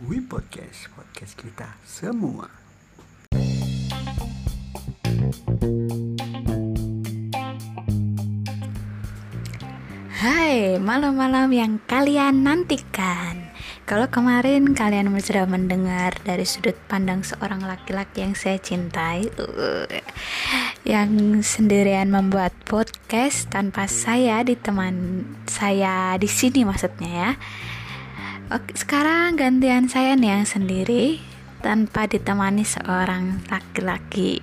We Podcast, podcast kita semua. Hai, malam-malam yang kalian nantikan. Kalau kemarin kalian sudah mendengar dari sudut pandang seorang laki-laki yang saya cintai, uh, yang sendirian membuat podcast tanpa saya di teman saya di sini maksudnya ya. Oke, sekarang gantian saya nih yang sendiri tanpa ditemani seorang laki-laki.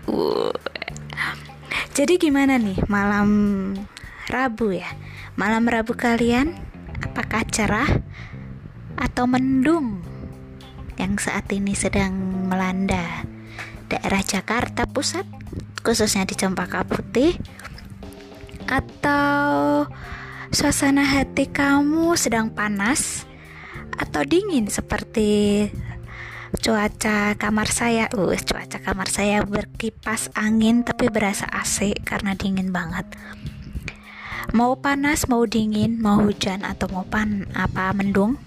Jadi gimana nih malam Rabu ya? Malam Rabu kalian apakah cerah atau mendung yang saat ini sedang melanda daerah Jakarta Pusat khususnya di Cempaka Putih atau suasana hati kamu sedang panas atau dingin seperti cuaca kamar saya. Uh cuaca kamar saya berkipas angin tapi berasa AC karena dingin banget. Mau panas mau dingin mau hujan atau mau pan apa mendung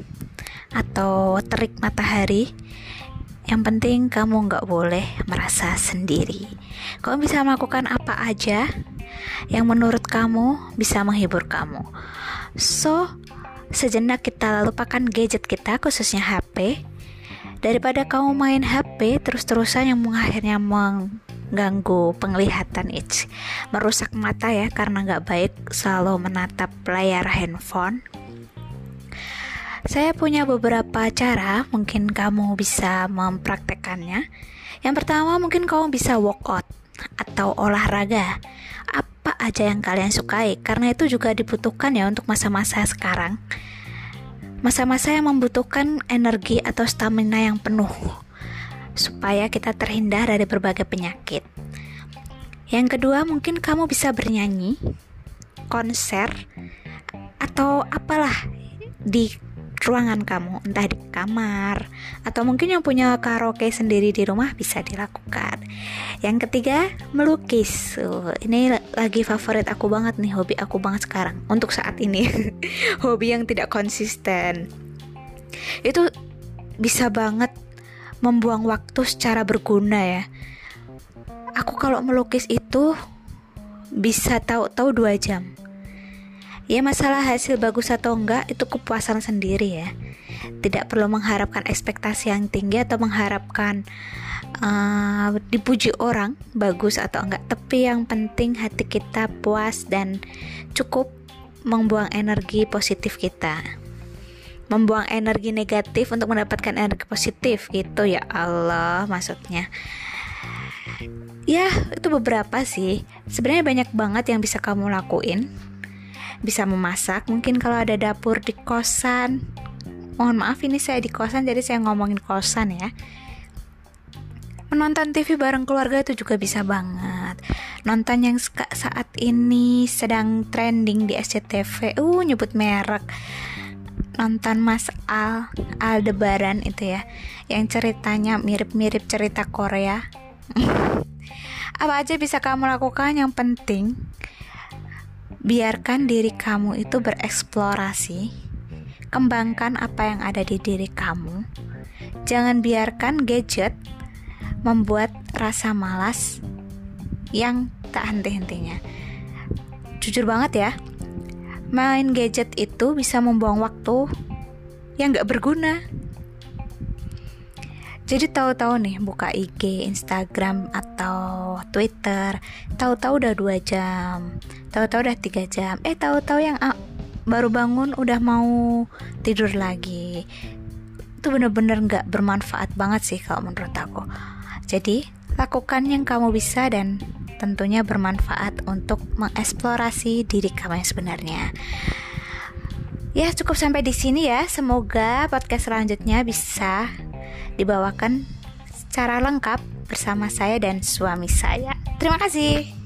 atau terik matahari yang penting kamu nggak boleh merasa sendiri. Kamu bisa melakukan apa aja yang menurut kamu bisa menghibur kamu. So sejenak kita lupakan gadget kita khususnya HP daripada kamu main HP terus-terusan yang akhirnya mengganggu penglihatan itch. Merusak mata ya karena nggak baik selalu menatap layar handphone. Saya punya beberapa cara mungkin kamu bisa mempraktekannya. Yang pertama mungkin kamu bisa workout atau olahraga aja yang kalian sukai karena itu juga dibutuhkan ya untuk masa-masa sekarang masa-masa yang membutuhkan energi atau stamina yang penuh supaya kita terhindar dari berbagai penyakit. Yang kedua, mungkin kamu bisa bernyanyi, konser, atau apalah di ruangan kamu, entah di kamar, atau mungkin yang punya karaoke sendiri di rumah bisa dilakukan. Yang ketiga, melukis. Uh, ini lagi favorit aku banget nih, hobi aku banget sekarang untuk saat ini. hobi yang tidak konsisten. Itu bisa banget membuang waktu secara berguna ya. Aku kalau melukis itu bisa tahu-tahu dua jam Ya masalah hasil bagus atau enggak itu kepuasan sendiri ya. Tidak perlu mengharapkan ekspektasi yang tinggi atau mengharapkan uh, dipuji orang bagus atau enggak. Tapi yang penting hati kita puas dan cukup membuang energi positif kita. Membuang energi negatif untuk mendapatkan energi positif gitu ya Allah maksudnya. Ya, itu beberapa sih. Sebenarnya banyak banget yang bisa kamu lakuin bisa memasak. Mungkin kalau ada dapur di kosan. Mohon maaf ini saya di kosan jadi saya ngomongin kosan ya. Menonton TV bareng keluarga itu juga bisa banget. Nonton yang saat ini sedang trending di SCTV uh nyebut merek. Nonton Mas Al Aldebaran itu ya. Yang ceritanya mirip-mirip cerita Korea. Apa aja bisa kamu lakukan? Yang penting biarkan diri kamu itu bereksplorasi, kembangkan apa yang ada di diri kamu. Jangan biarkan gadget membuat rasa malas yang tak henti-hentinya. Jujur banget ya, main gadget itu bisa membuang waktu yang gak berguna. Jadi tahu-tahu nih buka IG, Instagram atau Twitter, tahu-tahu udah dua jam, tahu-tahu udah tiga jam, eh tahu-tahu yang ah, baru bangun udah mau tidur lagi. Itu bener-bener nggak bermanfaat banget sih kalau menurut aku. Jadi lakukan yang kamu bisa dan tentunya bermanfaat untuk mengeksplorasi diri kamu yang sebenarnya. Ya cukup sampai di sini ya. Semoga podcast selanjutnya bisa dibawakan secara lengkap bersama saya dan suami saya. Terima kasih.